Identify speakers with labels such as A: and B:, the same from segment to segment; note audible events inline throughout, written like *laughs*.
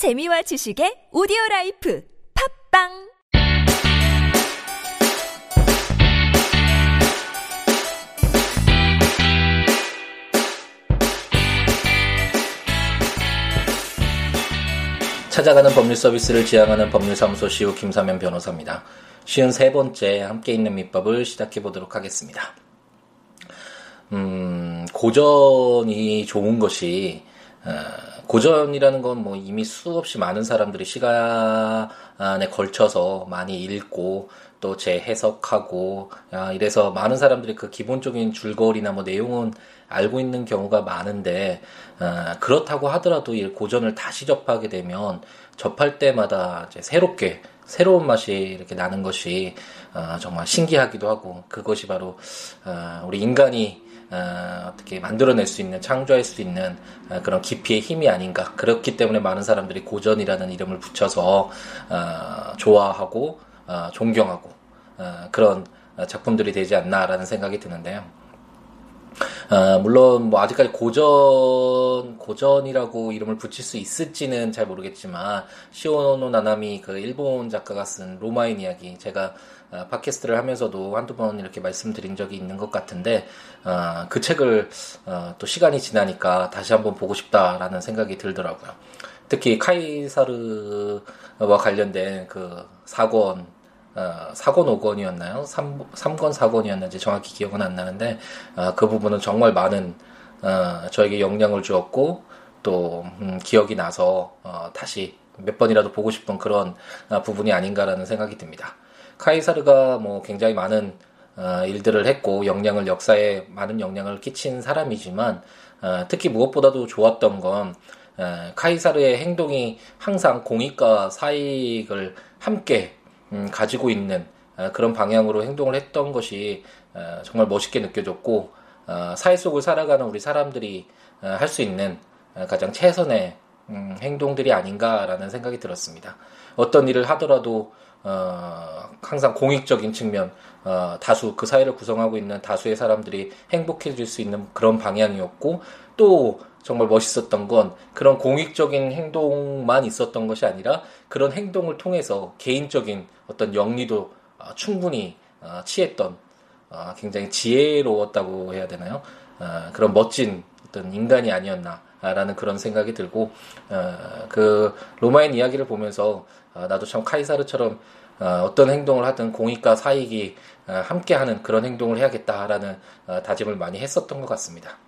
A: 재미와 지식의 오디오 라이프 팟빵
B: 찾아가는 법률 서비스를 지향하는 법률사무소 시우 김삼연 변호사입니다. 쉰세 번째 함께 읽는 민법을 시작해 보도록 하겠습니다. 음, 고전이 좋은 것이 어, 고전이라는 건 뭐 이미 수없이 많은 사람들이 시간에 걸쳐서 많이 읽고 또 재해석하고 아, 이래서 많은 사람들이 그 기본적인 줄거리나 뭐 내용은 알고 있는 경우가 많은데 어, 그렇다고 하더라도 이 고전을 다시 접하게 되면 접할 때마다 이제 새롭게 새로운 맛이 이렇게 나는 것이 어, 정말 신기하기도 하고 그것이 바로 어, 우리 인간이 어, 떻게 만들어낼 수 있는 창조할 수 있는 어, 그런 깊이의 힘이 아닌가 그렇기 때문에 많은 사람들이 고전이라는 이름을 붙여서 어, 좋아하고 어, 존경하고 어, 그런 작품들이 되지 않나라는 생각이 드는데요. 어, 물론 뭐 아직까지 고전 고전이라고 이름을 붙일 수 있을지는 잘 모르겠지만 시오노 나나미 그 일본 작가가 쓴 로마인 이야기 제가 어, 팟캐스트를 하면서도 한두 번 이렇게 말씀드린 적이 있는 것 같은데 어, 그 책을 어, 또 시간이 지나니까 다시 한번 보고 싶다라는 생각이 들더라고요. 특히 카이사르와 관련된 그 사권 어, 사권 5권이었나요? 3, 3권 4권이었는지 정확히 기억은 안 나는데 어, 그 부분은 정말 많은 어, 저에게 영향을 주었고 또 음, 기억이 나서 어, 다시 몇 번이라도 보고 싶은 그런 어, 부분이 아닌가라는 생각이 듭니다. 카이사르가 뭐 굉장히 많은 어, 일들을 했고 영향을 역사에 많은 영향을 끼친 사람이지만 어, 특히 무엇보다도 좋았던 건 어, 카이사르의 행동이 항상 공익과 사익을 함께 음, 가지고 있는 어, 그런 방향으로 행동을 했던 것이 어, 정말 멋있게 느껴졌고 어, 사회 속을 살아가는 우리 사람들이 어, 할수 있는 어, 가장 최선의 음, 행동들이 아닌가라는 생각이 들었습니다. 어떤 일을 하더라도 어, 항상 공익적인 측면, 어, 다수, 그 사회를 구성하고 있는 다수의 사람들이 행복해질 수 있는 그런 방향이었고, 또 정말 멋있었던 건 그런 공익적인 행동만 있었던 것이 아니라 그런 행동을 통해서 개인적인 어떤 영리도 어, 충분히 어, 취했던 어, 굉장히 지혜로웠다고 해야 되나요? 어, 그런 멋진 어떤 인간이 아니었나 라는 그런 생각이 들고 어, 그 로마인 이야기를 보면서 어, 나도 참 카이사르처럼 어, 어떤 행동을 하든 공익과 사익이 어, 함께하는 그런 행동을 해야겠다라는 어, 다짐을 많이 했었던 것 같습니다.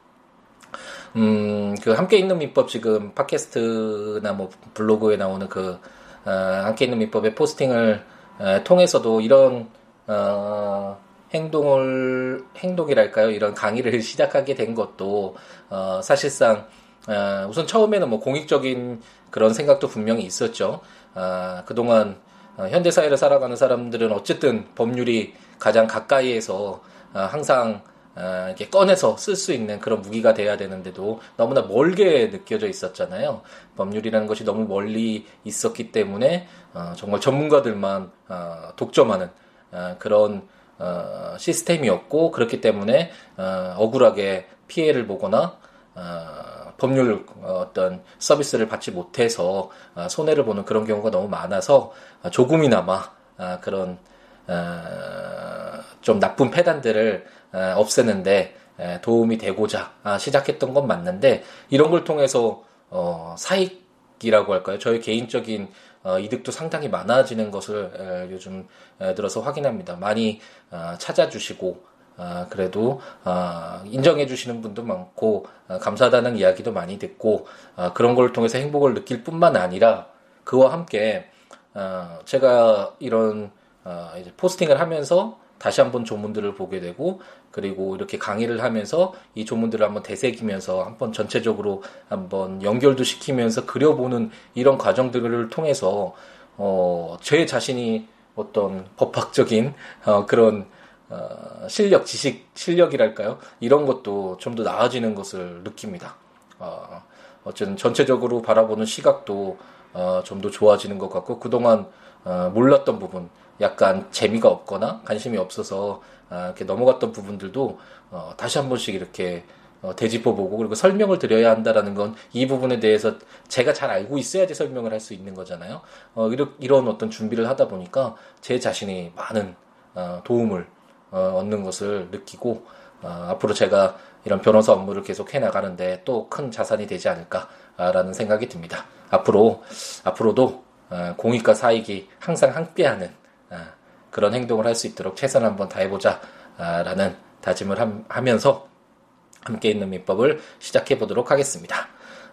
B: 음, 그 함께 있는 민법 지금 팟캐스트나 뭐 블로그에 나오는 그 어, 함께 있는 민법의 포스팅을 어, 통해서도 이런 어, 행동을 행동이랄까요? 이런 강의를 *laughs* 시작하게 된 것도 어, 사실상 어, 우선 처음에는 뭐 공익적인 그런 생각도 분명히 있었죠. 어, 그동안 어, 현대 사회를 살아가는 사람들은 어쨌든 법률이 가장 가까이에서 어, 항상 어, 이렇게 꺼내서 쓸 수 있는 그런 무기가 돼야 되는데도 너무나 멀게 느껴져 있었잖아요. 법률이라는 것이 너무 멀리 있었기 때문에 어, 정말 전문가들만 어, 독점하는 어, 그런 어, 시스템이었고 그렇기 때문에 어, 억울하게 피해를 보거나 어, 법률 어떤 서비스를 받지 못해서 어, 손해를 보는 그런 경우가 너무 많아서 어, 조금이나마 어, 그런 어, 좀 나쁜 폐단들을 어, 없애는데 에, 도움이 되고자 아, 시작했던 건 맞는데 이런 걸 통해서 어, 사익이라고 할까요? 저희 개인적인 어, 이득도 상당히 많아지는 것을 에, 요즘 에, 들어서 확인합니다. 많이 어, 찾아주시고 아, 그래도 아, 인정해 주시는 분도 많고 아, 감사하다는 이야기도 많이 듣고 아, 그런 걸 통해서 행복을 느낄 뿐만 아니라 그와 함께 아, 제가 이런 아, 이제 포스팅을 하면서 다시 한번 조문들을 보게 되고 그리고 이렇게 강의를 하면서 이 조문들을 한번 되새기면서 한번 전체적으로 한번 연결도 시키면서 그려보는 이런 과정들을 통해서 어, 제 자신이 어떤 법학적인 어, 그런 어, 실력, 지식, 실력이랄까요? 이런 것도 좀 더 나아지는 것을 느낍니다. 어, 어쨌든 전체적으로 바라보는 시각도 어, 좀 더 좋아지는 것 같고 그동안 어, 몰랐던 부분, 약간 재미가 없거나 관심이 없어서 어, 이렇게 넘어갔던 부분들도 어, 다시 한 번씩 이렇게 어, 되짚어보고 그리고 설명을 드려야 한다라는 건 이 부분에 대해서 제가 잘 알고 있어야지 설명을 할 수 있는 거잖아요. 어, 이런, 어떤 준비를 하다 보니까 제 자신이 많은 어, 도움을 어, 얻는 것을 느끼고 어, 앞으로 제가 이런 변호사 업무를 계속 해 나가는데 또 큰 자산이 되지 않을까라는 생각이 듭니다. 앞으로 앞으로도 어, 공익과 사익이 항상 함께하는 어, 그런 행동을 할 수 있도록 최선을 한번 다해보자라는 다짐을 하면서 함께 있는 민법을 시작해 보도록 하겠습니다.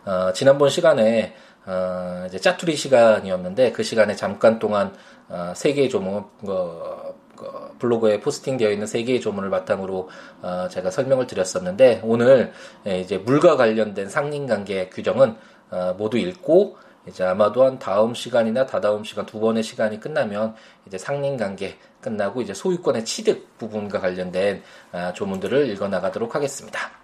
B: 어, 지난번 시간에 어, 이제 짜투리 시간이었는데 그 시간에 잠깐 동안 어, 세 개의 조문 어, 그 블로그에 포스팅되어 있는 세 개의 조문을 바탕으로 어, 제가 설명을 드렸었는데 오늘 예, 이제 물과 관련된 상린관계 규정은 어, 모두 읽고 이제 아마도 한 다음 시간이나 다다음 시간 두 번의 시간이 끝나면 이제 상린관계 끝나고 이제 소유권의 취득 부분과 관련된 아, 조문들을 읽어 나가도록 하겠습니다.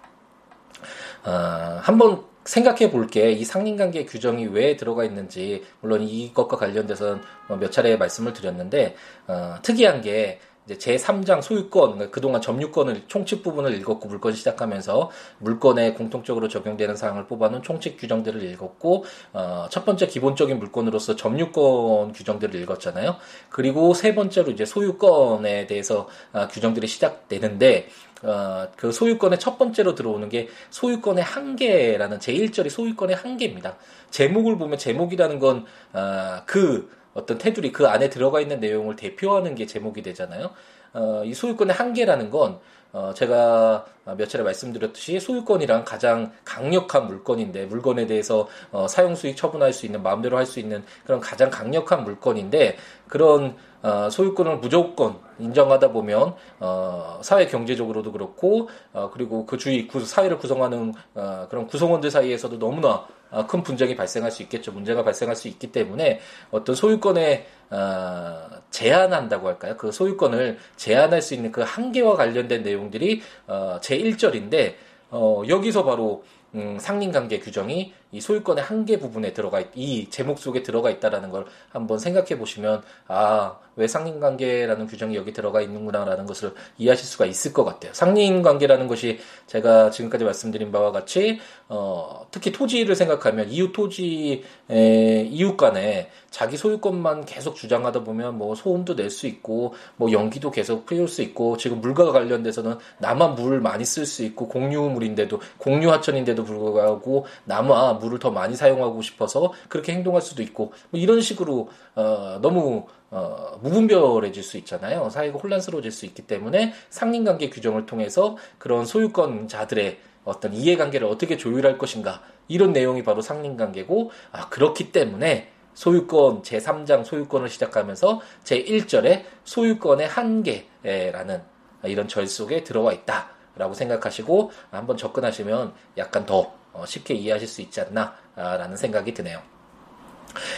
B: 어, 한번 생각해 볼게. 이 상린관계 규정이 왜 들어가 있는지 물론 이것과 관련돼서 뭐몇 차례 말씀을 드렸는데 어, 특이한 게 이제 제3장 소유권, 그러니까 그동안 점유권을 총칙 부분을 읽었고 물건 시작하면서 물건에 공통적으로 적용되는 사항을 뽑아놓은 총칙 규정들을 읽었고 어, 첫 번째 기본적인 물건으로서 점유권 규정들을 읽었잖아요. 그리고 세 번째로 이제 소유권에 대해서 어, 규정들이 시작되는데 어, 그 소유권의 첫 번째로 들어오는 게 소유권의 한계라는 제1절이 소유권의 한계입니다. 제목을 보면 제목이라는 건, 어, 그 어떤 테두리 그 안에 들어가 있는 내용을 대표하는 게 제목이 되잖아요. 어, 이 소유권의 한계라는 건 어, 제가 몇 차례 말씀드렸듯이 소유권이랑 가장 강력한 물건인데 물건에 대해서 어, 사용 수익 처분할 수 있는 마음대로 할 수 있는 그런 가장 강력한 물건인데 그런 어, 소유권을 무조건 인정하다 보면 어, 사회 경제적으로도 그렇고 어, 그리고 그 주위 구, 사회를 구성하는 어, 그런 구성원들 사이에서도 너무나 어, 큰 분쟁이 발생할 수 있겠죠. 문제가 발생할 수 있기 때문에 어떤 소유권에 어, 제한한다고 할까요? 그 소유권을 제한할 수 있는 그 한계와 관련된 내용들이 어, 제 1절인데 어, 여기서 바로 음, 상린관계 규정이 이 소유권의 한계 부분에 들어가 있, 이 제목 속에 들어가 있다라는 걸 한번 생각해 보시면 아 왜 상린관계라는 규정이 여기 들어가 있는구나라는 것을 이해하실 수가 있을 것 같아요. 상린관계라는 것이 제가 지금까지 말씀드린 바와 같이 어, 특히 토지를 생각하면 이웃 토지 이웃 간에 자기 소유권만 계속 주장하다 보면 뭐 소음도 낼 수 있고 뭐 연기도 계속 피울 수 있고 지금 물과 관련돼서는 나만 물 많이 쓸 수 있고 공유물인데도 공유하천인데도 불구하고 나만 물을 더 많이 사용하고 싶어서 그렇게 행동할 수도 있고 뭐 이런 식으로 어, 너무 어, 무분별해질 수 있잖아요. 사회가 혼란스러워질 수 있기 때문에 상린관계 규정을 통해서 그런 소유권자들의 어떤 이해관계를 어떻게 조율할 것인가 이런 내용이 바로 상린관계고 아 그렇기 때문에 소유권 제3장 소유권을 시작하면서 제1절에 소유권의 한계라는 이런 절 속에 들어와 있다라고 생각하시고 한번 접근하시면 약간 더 어, 쉽게 이해하실 수 있지 않나라는 생각이 드네요.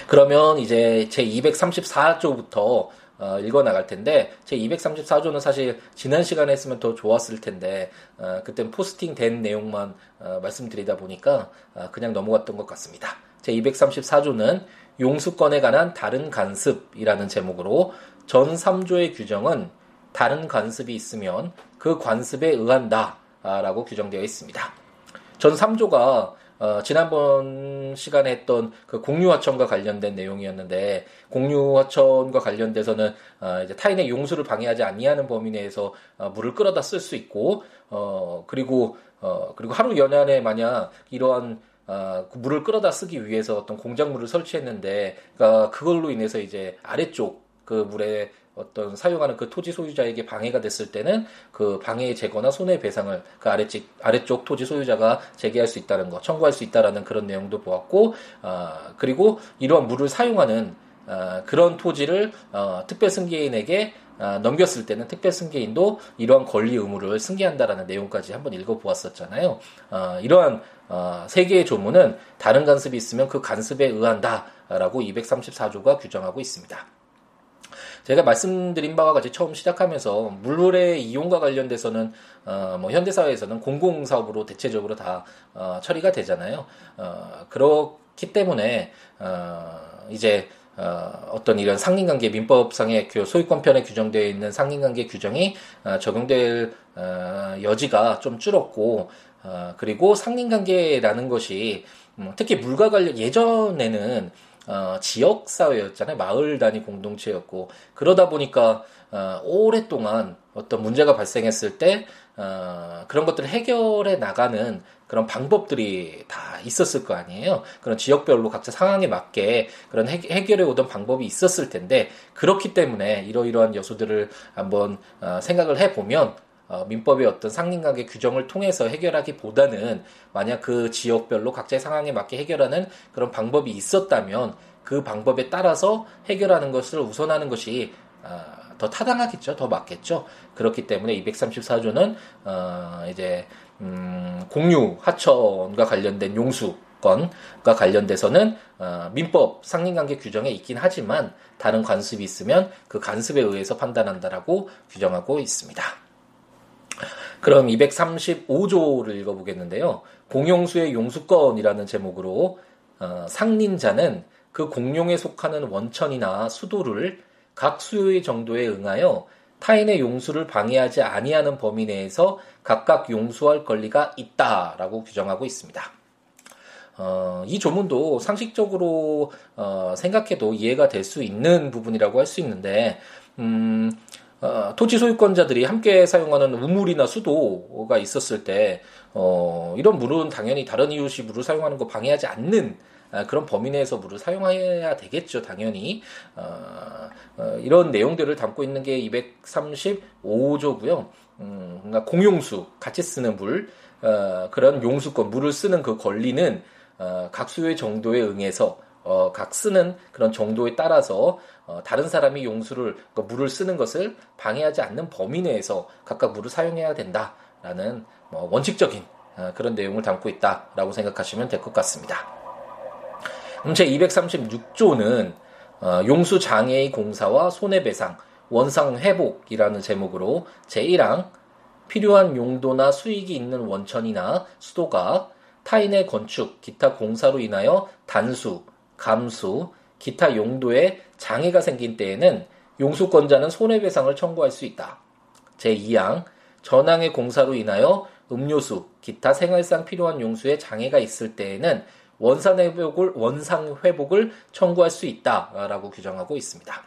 B: 그러면 이제 제 234조부터 어, 읽어 나갈 텐데 제 234조는 사실 지난 시간에 했으면 더 좋았을 텐데 어, 그때 포스팅 된 내용만 어, 말씀드리다 보니까 어, 그냥 넘어갔던 것 같습니다. 제 234조는 용수권에 관한 다른 간습이라는 제목으로 전 3조의 규정은 다른 관습이 있으면 그 관습에 의한다라고 규정되어 있습니다. 전 3조가 어, 지난번 시간에 했던 그 공유하천과 관련된 내용이었는데 공유하천과 관련돼서는 어, 이제 타인의 용수를 방해하지 아니하는 범위 내에서 어, 물을 끌어다 쓸 수 있고 어, 그리고 어, 그리고 하루 연안에 만약 이러한 어, 그 물을 끌어다 쓰기 위해서 어떤 공작물을 설치했는데 그러니까 그걸로 인해서 이제 아래쪽 그 물에 어떤 사용하는 그 토지 소유자에게 방해가 됐을 때는 그 방해 제거나 손해 배상을 그 아래쪽 아래쪽 토지 소유자가 제기할 수 있다는 거, 청구할 수 있다라는 그런 내용도 보았고, 어, 그리고 이러한 물을 사용하는 어, 그런 토지를 어, 특별 승계인에게 어, 넘겼을 때는 특별 승계인도 이러한 권리 의무를 승계한다라는 내용까지 한번 읽어보았었잖아요. 어, 이러한 어, 세 개의 조문은 다른 간섭이 있으면 그 간섭에 의한다라고 234조가 규정하고 있습니다. 제가 말씀드린 바와 같이 처음 시작하면서 물의 이용과 관련돼서는 어, 뭐 현대사회에서는 공공사업으로 대체적으로 다 어, 처리가 되잖아요. 어, 그렇기 때문에 어, 이제 어, 어떤 이런 상린관계 민법상의 소유권편에 규정되어 있는 상린관계 규정이 어, 적용될 어, 여지가 좀 줄었고 어, 그리고 상린관계라는 것이 음, 특히 물과 관련 예전에는 어, 지역 사회였잖아요. 마을 단위 공동체였고 그러다 보니까 어, 오랫동안 어떤 문제가 발생했을 때 어, 그런 것들을 해결해 나가는 그런 방법들이 다 있었을 거 아니에요. 그런 지역별로 각자 상황에 맞게 그런 해, 결해 오던 방법이 있었을 텐데 그렇기 때문에 이러이러한 요소들을 한번 어, 생각을 해 보면 어, 민법의 어떤 상린관계 규정을 통해서 해결하기보다는 만약 그 지역별로 각자의 상황에 맞게 해결하는 그런 방법이 있었다면 그 방법에 따라서 해결하는 것을 우선하는 것이 어, 더 타당하겠죠, 더 맞겠죠. 그렇기 때문에 234조는 어, 이제 음, 공유 하천과 관련된 용수 건과 관련돼서는 어, 민법 상린관계 규정에 있긴 하지만 다른 관습이 있으면 그 관습에 의해서 판단한다라고 규정하고 있습니다. 그럼 235조를 읽어보겠는데요. 공용수의 용수권이라는 제목으로 어, 상린자는 그 공용에 속하는 원천이나 수도를 각 수요의 정도에 응하여 타인의 용수를 방해하지 아니하는 범위 내에서 각각 용수할 권리가 있다라고 규정하고 있습니다. 어, 이 조문도 상식적으로 어, 생각해도 이해가 될 수 있는 부분이라고 할 수 있는데 음, 어, 토지 소유권자들이 함께 사용하는 우물이나 수도가 있었을 때 어, 이런 물은 당연히 다른 이웃이 물을 사용하는 거 방해하지 않는 아, 그런 범위 내에서 물을 사용해야 되겠죠, 당연히. 어, 어, 이런 내용들을 담고 있는 게 235조고요. 음, 그러니까 공용수, 같이 쓰는 물, 어, 그런 용수권, 물을 쓰는 그 권리는 어, 각 수요의 정도에 응해서 어, 각 쓰는 그런 정도에 따라서 어, 다른 사람이 용수를 그러니까 물을 쓰는 것을 방해하지 않는 범위 내에서 각각 물을 사용해야 된다라는 뭐 원칙적인 어, 그런 내용을 담고 있다라고 생각하시면 될 것 같습니다. 그럼 제 236조는 어, 용수 장애의 공사와 손해배상, 원상 회복이라는 제목으로 제 1항 필요한 용도나 수익이 있는 원천이나 수도가 타인의 건축, 기타 공사로 인하여 단수, 감수, 기타 용도에 장애가 생긴 때에는 용수권자는 손해배상을 청구할 수 있다. 제2항 전항의 공사로 인하여 음료수, 기타 생활상 필요한 용수에 장애가 있을 때에는 원상 회복을 원상 회복을 청구할 수 있다라고 규정하고 있습니다.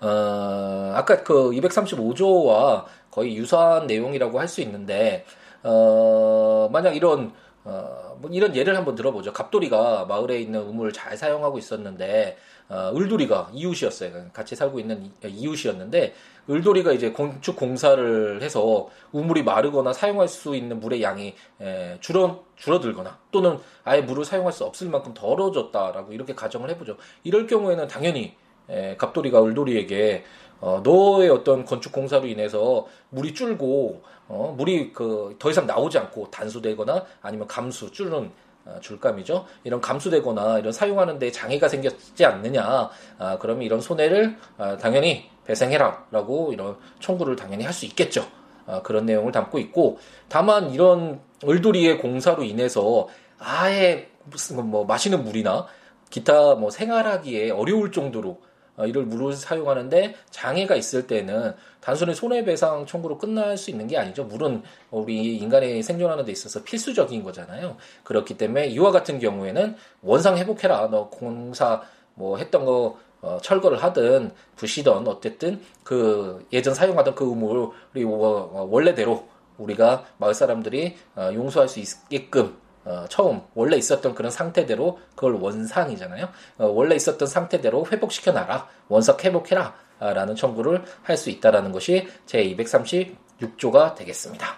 B: 어, 아까 그 235조와 거의 유사한 내용이라고 할 수 있는데 어, 만약 이런 어, 뭐 이런 예를 한번 들어보죠. 갑돌이가 마을에 있는 우물을 잘 사용하고 있었는데 어, 을돌이가 이웃이었어요. 같이 살고 있는 이웃이었는데 을돌이가 이제 건축 공사를 해서 우물이 마르거나 사용할 수 있는 물의 양이 에, 줄어 줄어들거나 또는 아예 물을 사용할 수 없을 만큼 더러졌다라고 이렇게 가정을 해보죠. 이럴 경우에는 당연히 에, 갑돌이가 을돌이에게 어, 너의 어떤 건축 공사로 인해서 물이 줄고 어, 물이 그 더 이상 나오지 않고 단수되거나 아니면 감수 줄는 어, 줄감이죠. 이런 감수되거나 이런 사용하는데 장애가 생겼지 않느냐. 아, 그러면 이런 손해를 아, 당연히 배상해라라고 이런 청구를 당연히 할 수 있겠죠. 아, 그런 내용을 담고 있고 다만 이런 을돌이의 공사로 인해서 아예 무슨 뭐 마시는 물이나 기타 뭐 생활하기에 어려울 정도로 어, 이를 물을 사용하는데 장애가 있을 때는 단순히 손해배상 청구로 끝날 수 있는 게 아니죠. 물은 우리 인간의 생존하는 데 있어서 필수적인 거잖아요. 그렇기 때문에 이와 같은 경우에는 원상 회복해라. 너 공사 뭐 했던 거 어, 철거를 하든 부시던 어쨌든 그 예전 사용하던 그 우물이 어, 원래대로 우리가 마을 사람들이 어, 용서할 수 있게끔 어, 처음 원래 있었던 그런 상태대로 그걸 원상이잖아요. 어, 원래 있었던 상태대로 회복시켜 놔라. 원석 회복해라. 라는 청구를 할 수 있다라는 것이 제 236조가 되겠습니다.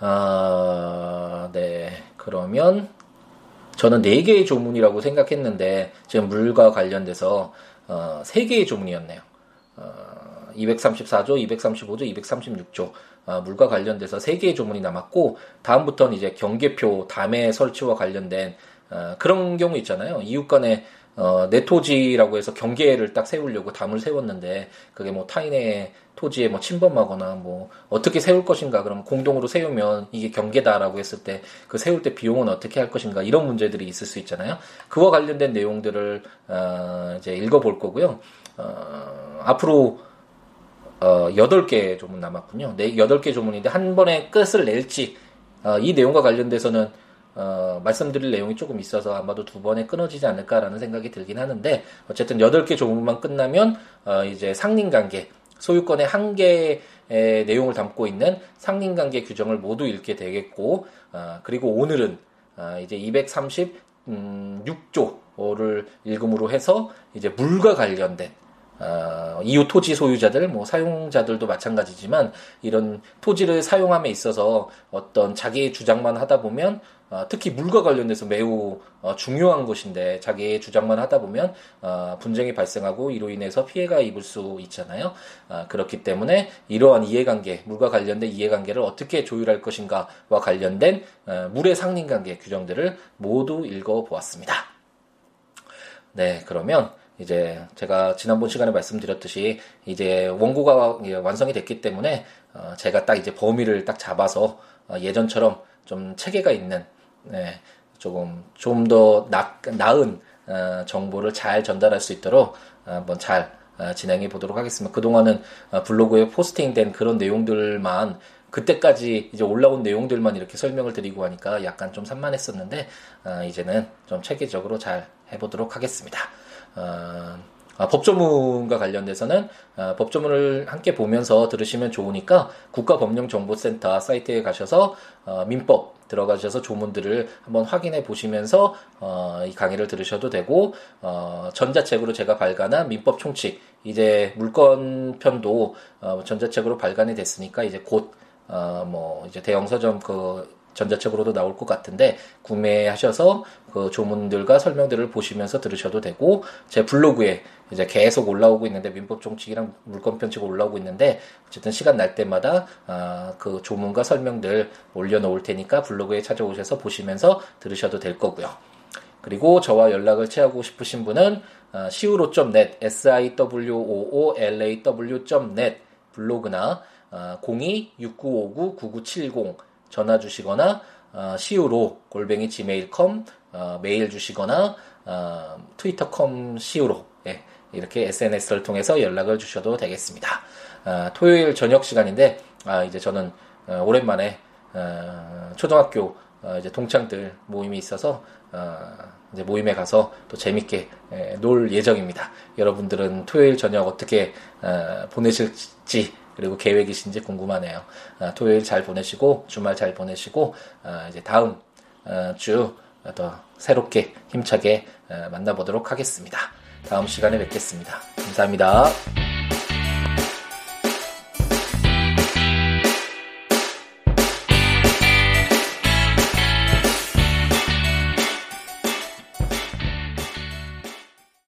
B: 아, 네. 그러면 저는 4개의 조문이라고 생각했는데 지금 물과 관련돼서 어, 3개의 조문이었네요. 어, 234조, 235조, 236조 어, 물과 관련돼서 3개의 조문이 남았고 다음부터는 이제 경계표 담의 설치와 관련된 어, 그런 경우 있잖아요. 이웃 간에 어, 내 토지라고 해서 경계를 딱 세우려고 담을 세웠는데 그게 뭐 타인의 토지에 뭐 침범하거나 뭐 어떻게 세울 것인가 그럼 공동으로 세우면 이게 경계다라고 했을 때 그 세울 때 비용은 어떻게 할 것인가 이런 문제들이 있을 수 있잖아요. 그와 관련된 내용들을 어, 이제 읽어볼 거고요. 어, 앞으로 어, 8개 조문 남았군요. 네, 8개 조문인데 한 번에 끝을 낼지, 어, 이 내용과 관련돼서는, 어, 말씀드릴 내용이 조금 있어서 아마도 두 번에 끊어지지 않을까라는 생각이 들긴 하는데, 어쨌든 8개 조문만 끝나면, 어, 이제 상린관계, 소유권의 한계의 내용을 담고 있는 상린관계 규정을 모두 읽게 되겠고, 어, 그리고 오늘은, 어, 이제 236조를 읽음으로 해서, 이제 물과 관련된, 어, 이웃 토지 소유자들, 뭐 사용자들도 마찬가지지만 이런 토지를 사용함에 있어서 어떤 자기의 주장만 하다 보면 어, 특히 물과 관련돼서 매우 어, 중요한 것인데 자기의 주장만 하다 보면 어, 분쟁이 발생하고 이로 인해서 피해가 입을 수 있잖아요. 어, 그렇기 때문에 이러한 이해관계, 물과 관련된 이해관계를 어떻게 조율할 것인가와 관련된 어, 물의 상린관계 규정들을 모두 읽어보았습니다. 네, 그러면 이제 제가 지난번 시간에 말씀드렸듯이 이제 원고가 완성이 됐기 때문에 어 제가 딱 이제 범위를 딱 잡아서 어 예전처럼 좀 체계가 있는 네, 조금 좀 더 나은 어 정보를 잘 전달할 수 있도록 한번 잘 어, 진행해 보도록 하겠습니다. 그동안은 어, 블로그에 포스팅된 그런 내용들만 그때까지 이제 올라온 내용들만 이렇게 설명을 드리고 하니까 약간 좀 산만했었는데 어, 이제는 좀 체계적으로 잘 해보도록 하겠습니다. 어, 아, 법조문과 관련돼서는 어, 법조문을 함께 보면서 들으시면 좋으니까 국가법령정보센터 사이트에 가셔서 어, 민법 들어가셔서 조문들을 한번 확인해 보시면서 어, 이 강의를 들으셔도 되고 어, 전자책으로 제가 발간한 민법 총칙 이제 물건 편도 어, 전자책으로 발간이 됐으니까 이제 곧 뭐 이제 대형 서점 그 전자책으로도 나올 것 같은데 구매하셔서 그 조문들과 설명들을 보시면서 들으셔도 되고 제 블로그에 이제 계속 올라오고 있는데 민법 종칙이랑 물권 편칙 올라오고 있는데 어쨌든 시간 날 때마다 아, 그 조문과 설명들 올려놓을 테니까 블로그에 찾아오셔서 보시면서 들으셔도 될 거고요. 그리고 저와 연락을 취하고 싶으신 분은 아, siwo.net, siwoolaw.net 블로그나 아, 02-6959-9970 전화 주시거나 어, 시우로 골뱅이 gmail.com 어, 메일 주시거나 어, 트위터컴 시우로 예, 이렇게 SNS를 통해서 연락을 주셔도 되겠습니다. 어, 토요일 저녁 시간인데 아, 이제 저는 어, 오랜만에 어, 초등학교 어, 이제 동창들 모임이 있어서 어, 이제 모임에 가서 또 재밌게 예, 놀 예정입니다. 여러분들은 토요일 저녁 어떻게 어, 보내실지 그리고 계획이신지 궁금하네요. 아, 토요일 잘 보내시고 주말 잘 보내시고 아, 이제 다음 어, 주더 새롭게 힘차게 어, 만나보도록 하겠습니다. 다음 시간에 뵙겠습니다. 감사합니다.